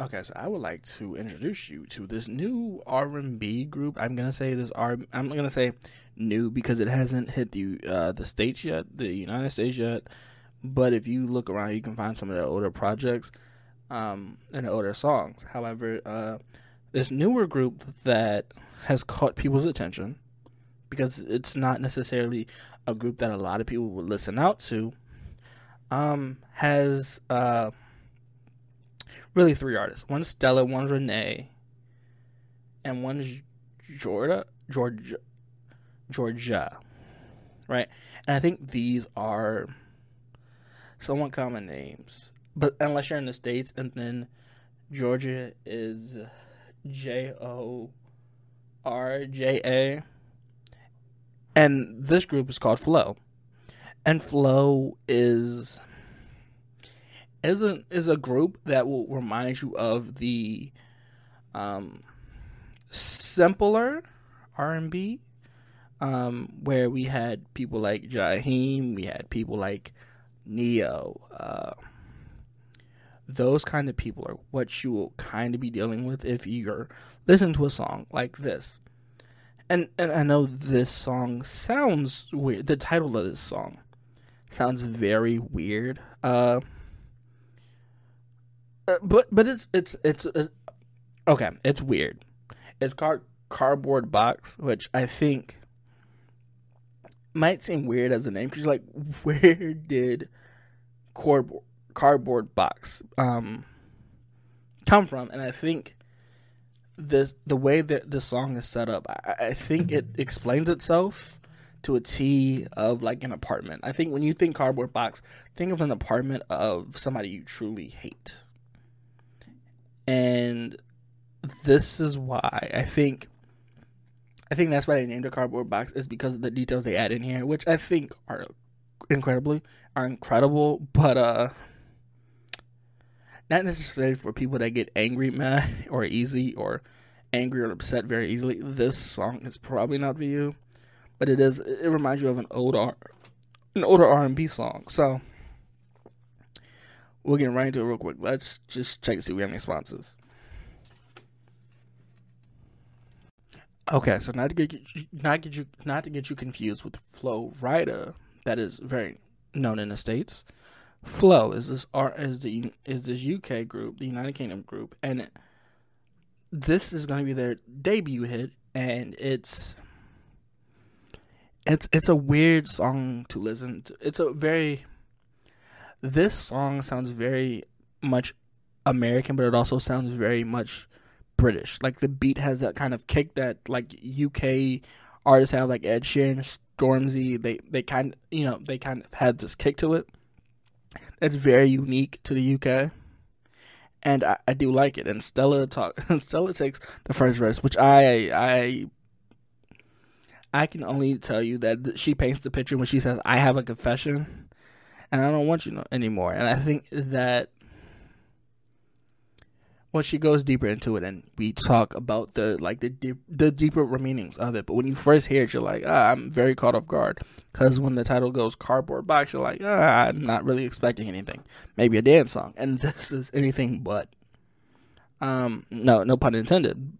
Okay, so I would like to introduce you to this new R and B group. I'm gonna say this R. I'm gonna say new because it hasn't hit the uh, the states yet, the United States yet. But if you look around, you can find some of their older projects um, and older songs. However, uh, this newer group that has caught people's attention because it's not necessarily a group that a lot of people would listen out to. Um, has uh really three artists. One's Stella, one's Renee, and one's Georgia, Georgia, Georgia, right? And I think these are somewhat common names, but unless you're in the states, and then Georgia is J O R J A, and this group is called FLO, and FLO is is a is a group that will remind you of the um, simpler R and B, um, where we had people like Jaheim, we had people like Ne-Yo. Uh, those kind of people are what you will kind of be dealing with if you're listening to a song like this. And and I know this song sounds weird. The title of this song sounds very weird. Uh, but but it's it's it's, it's okay. It's weird. It's called cardboard box, which I think might seem weird as a name because like, where did cardboard cardboard box um come from? And I think this the way that the song is set up, I, I think it explains itself to a T of like an apartment. I think when you think cardboard box, think of an apartment of somebody you truly hate. And this is why I think I think that's why they named a cardboard box is because of the details they add in here, which I think are incredibly are incredible, but uh not necessarily for people that get angry mad or easy or angry or upset very easily. This song is probably not for you, but it is it reminds you of an old R an older R and B song. So we'll get right into it real quick. Let's just check to see if we have any sponsors. Okay, so not to get you, not get you not to get you confused with Flo Rida, that is very known in the states. Flow is this art is the is this UK group, the United Kingdom group, and this is going to be their debut hit, and it's it's it's a weird song to listen to. It's a very this song sounds very much American, but it also sounds very much British. Like the beat has that kind of kick that like UK artists have, like Ed Sheeran, Stormzy. They they kind you know they kind of had this kick to it. That's very unique to the UK, and I, I do like it. And Stella talk Stella takes the first verse, which I I I can only tell you that she paints the picture when she says, "I have a confession." And I don't want you anymore. And I think that well, she goes deeper into it, and we talk about the like the deep, the deeper meanings of it. But when you first hear it, you're like, ah, I'm very caught off guard because when the title goes cardboard box, you're like, ah, I'm not really expecting anything. Maybe a dance song, and this is anything but. Um, no, no pun intended.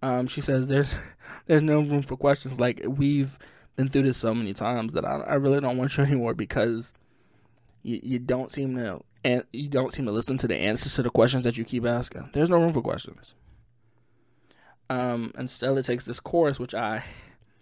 Um, she says there's there's no room for questions. Like we've been through this so many times that I, I really don't want you anymore because you, you don't seem to and you don't seem to listen to the answers to the questions that you keep asking. There's no room for questions. Um, and Stella takes this chorus, which I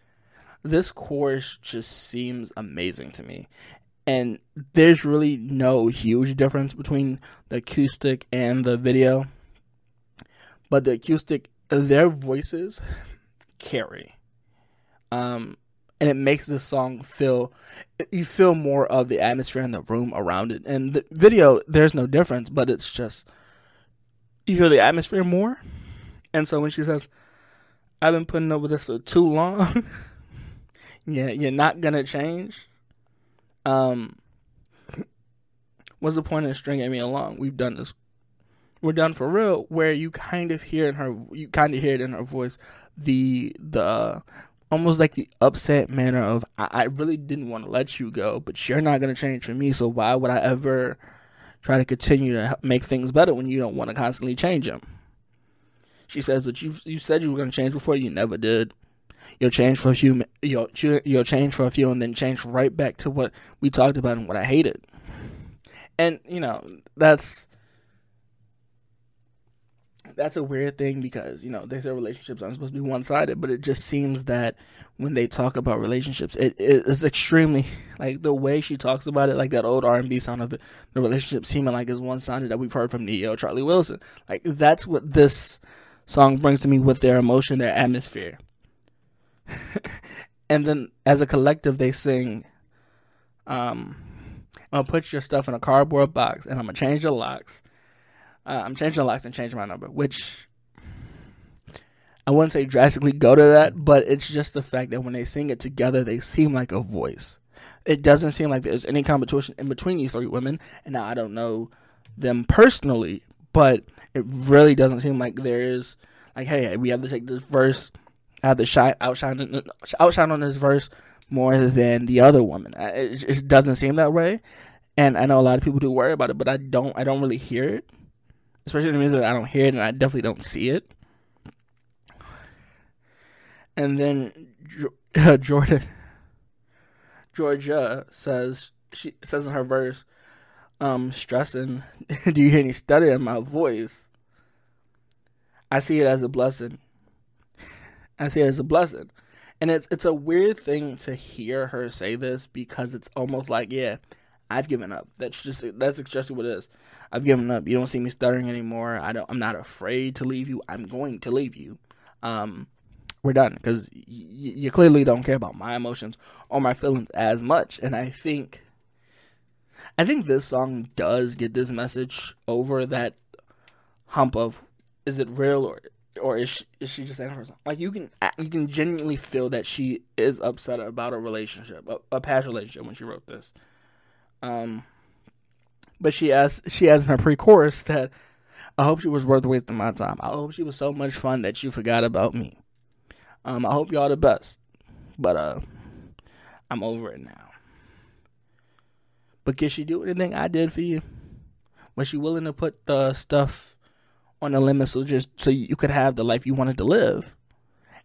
this chorus just seems amazing to me. And there's really no huge difference between the acoustic and the video. But the acoustic, their voices carry. Um, and it makes the song feel you feel more of the atmosphere in the room around it. And the video, there's no difference, but it's just you feel the atmosphere more. And so when she says, I've been putting up with this for too long, yeah, you're not gonna change. Um what's the point of stringing me along? We've done this we're done for real, where you kind of hear in her you kind of hear it in her voice the the almost like the upset manner of I, I really didn't want to let you go, but you're not gonna change for me, so why would I ever try to continue to make things better when you don't want to constantly change them? She says, "But you you said you were gonna change before, you never did. You'll change for a few, you'll you'll change for a few, and then change right back to what we talked about and what I hated." And you know that's that's a weird thing because you know they say relationships aren't supposed to be one sided, but it just seems that when they talk about relationships, it, is extremely like the way she talks about it, like that old R and B sound of it, the relationship seeming like is one sided that we've heard from Ne-Yo, Charlie Wilson. Like that's what this song brings to me with their emotion, their atmosphere. and then as a collective, they sing, um, "I'm gonna put your stuff in a cardboard box, and I'm gonna change the locks." Uh, I'm changing the locks and changing my number, which I wouldn't say drastically go to that, but it's just the fact that when they sing it together, they seem like a voice. It doesn't seem like there's any competition in between these three women. And now I don't know them personally, but it really doesn't seem like there is like, hey, we have to take this verse, have to shine, outshine, outshine on this verse more than the other woman. It, it doesn't seem that way, and I know a lot of people do worry about it, but I don't. I don't really hear it especially the music. I don't hear it, and I definitely don't see it. And then uh, Jordan, Georgia says she says in her verse, um, stressing, "Do you hear any stutter in my voice?" I see it as a blessing. I see it as a blessing. And it's it's a weird thing to hear her say this because it's almost like, yeah, I've given up. That's just that's exactly what it is. I've given up. You don't see me stuttering anymore. I don't. I'm not afraid to leave you. I'm going to leave you. Um, we're done because y- you clearly don't care about my emotions or my feelings as much. And I think, I think this song does get this message over that hump of, is it real or or is she, is she just saying her song? Like you can you can genuinely feel that she is upset about a relationship, a, a past relationship when she wrote this. Um, but she asked she asked in her pre-chorus that I hope she was worth wasting my time. I hope she was so much fun that you forgot about me. Um, I hope y'all the best, but uh, I'm over it now. But can she do anything I did for you? Was she willing to put the stuff on the limit so just so you could have the life you wanted to live?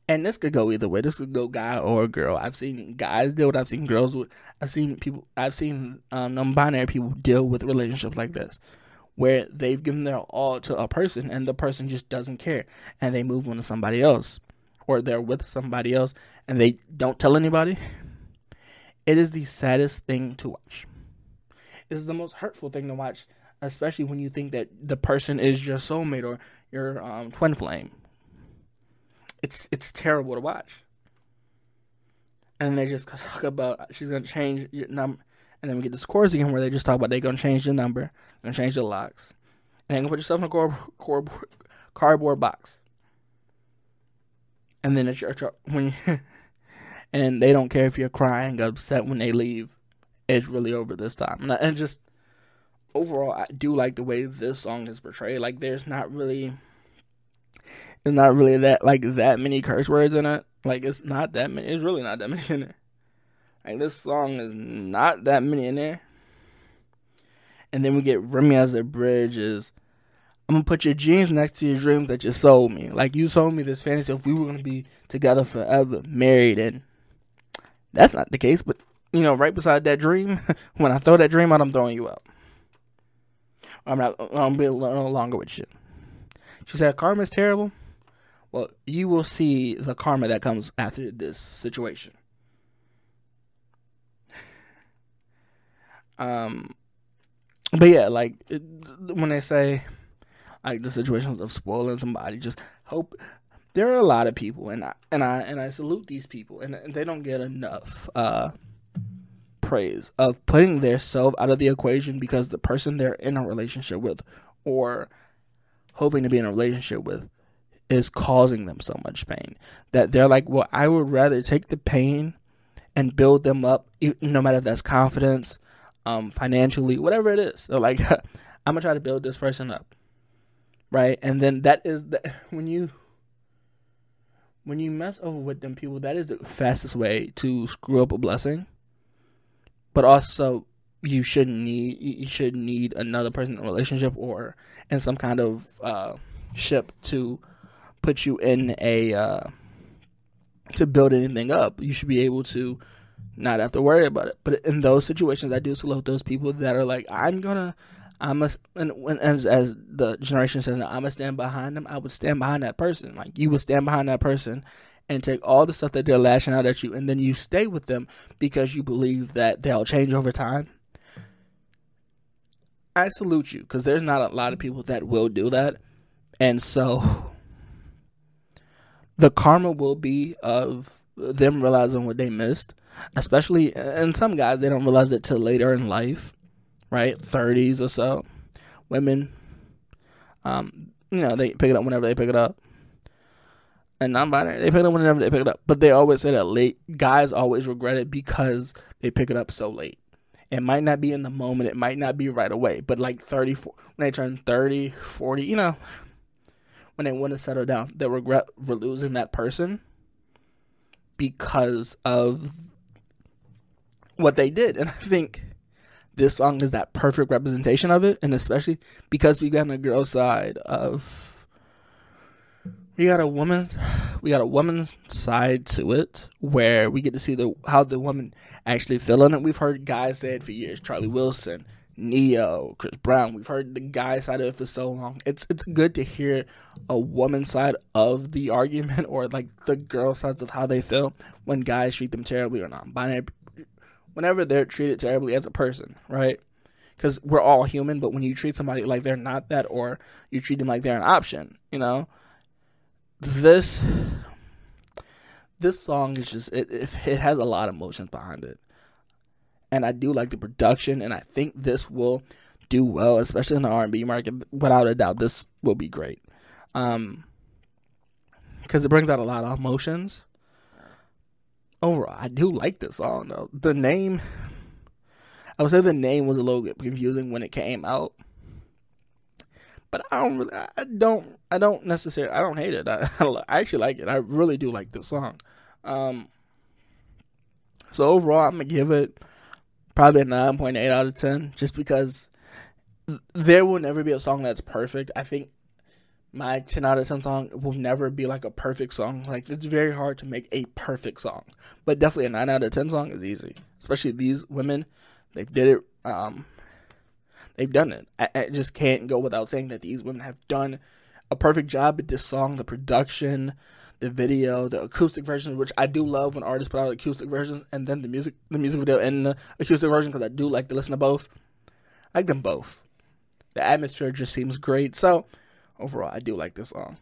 And this could go either way. This could go guy or girl. I've seen guys deal with. I've seen girls with. I've seen people. I've seen um, non-binary people deal with relationships like this, where they've given their all to a person and the person just doesn't care, and they move on to somebody else, or they're with somebody else and they don't tell anybody. It is the saddest thing to watch. It is the most hurtful thing to watch, especially when you think that the person is your soulmate or your um, twin flame it's it's terrible to watch. And they just talk about she's gonna change your number, and then we get this chorus again where they just talk about they're gonna change your number, gonna change the locks, and then put yourself in a car, car, cardboard box. And then it's your when you, and they don't care if you're crying, upset when they leave. It's really over this time, and just overall, I do like the way this song is portrayed. Like, there's not really it's not really that like that many curse words in it. Like it's not that many. It's really not that many in there. Like this song is not that many in there. And then we get Remy as a bridge is I'm gonna put your jeans next to your dreams that you sold me. Like you sold me this fantasy of we were gonna be together forever, married, and that's not the case. But you know, right beside that dream, when I throw that dream out, I'm throwing you out. I'm not. I'm be no longer with you. She said, "Karma's terrible." Well, you will see the karma that comes after this situation. Um, but yeah, like it, when they say like the situations of spoiling somebody, just hope there are a lot of people, and I and I and I salute these people, and, and they don't get enough uh, praise of putting their self out of the equation because the person they're in a relationship with, or hoping to be in a relationship with is causing them so much pain that they're like, well, I would rather take the pain and build them up, no matter if that's confidence, um, financially, whatever it is. They're like, I'm gonna try to build this person up, right? And then that is the when you when you mess over with them people, that is the fastest way to screw up a blessing. But also, you shouldn't need you should need another person in a relationship or in some kind of uh, ship to put you in a uh, to build anything up. You should be able to not have to worry about it. But in those situations, I do salute those people that are like, I'm gonna, I must, and as as the generation says, I'm gonna stand behind them. I would stand behind that person. Like you would stand behind that person and take all the stuff that they're lashing out at you, and then you stay with them because you believe that they'll change over time. I salute you because there's not a lot of people that will do that, and so the karma will be of them realizing what they missed. Especially, and some guys they don't realize it till later in life, right? Thirties or so. Women, um, you know, they pick it up whenever they pick it up. And non-binary, they pick it up whenever they pick it up. But they always say that late guys always regret it because they pick it up so late. It might not be in the moment, it might not be right away, but like 30, when they turn 30, 40, you know, when they want to settle down, they regret losing that person because of what they did. And I think this song is that perfect representation of it, and especially because we got the girl side of we got a woman we got a woman's side to it where we get to see the how the woman actually feeling it. We've heard guys say it for years, Charlie Wilson, Ne-Yo, Chris Brown. We've heard the guy side of it for so long. It's it's good to hear a woman side of the argument or like the girl sides of how they feel when guys treat them terribly or not. Binary, whenever they're treated terribly as a person, right? Because we're all human, but when you treat somebody like they're not that, or you treat them like they're an option, you know, this this song is just it, it, it has a lot of emotions behind it and I do like the production, and I think this will do well, especially in the R and B market. Without a doubt, this will be great, um, because it brings out a lot of emotions. Overall, I do like this song though. The name, I would say the name was a little bit confusing when it came out, but I don't really, I don't, I don't necessarily, I don't hate it. I, I actually like it. I really do like this song. Um, so overall, I'm gonna give it probably a 9.8 out of 10 just because there will never be a song that's perfect. I think my 10 out of 10 song will never be like a perfect song. Like it's very hard to make a perfect song. But definitely a 9 out of 10 song is easy. Especially these women, they did it um they've done it. I, I just can't go without saying that these women have done a perfect job at this song, the production, the video, the acoustic version, which I do love when artists put out acoustic versions, and then the music, the music video and the acoustic version because I do like to listen to both. I like them both. The atmosphere just seems great. So overall, I do like this song.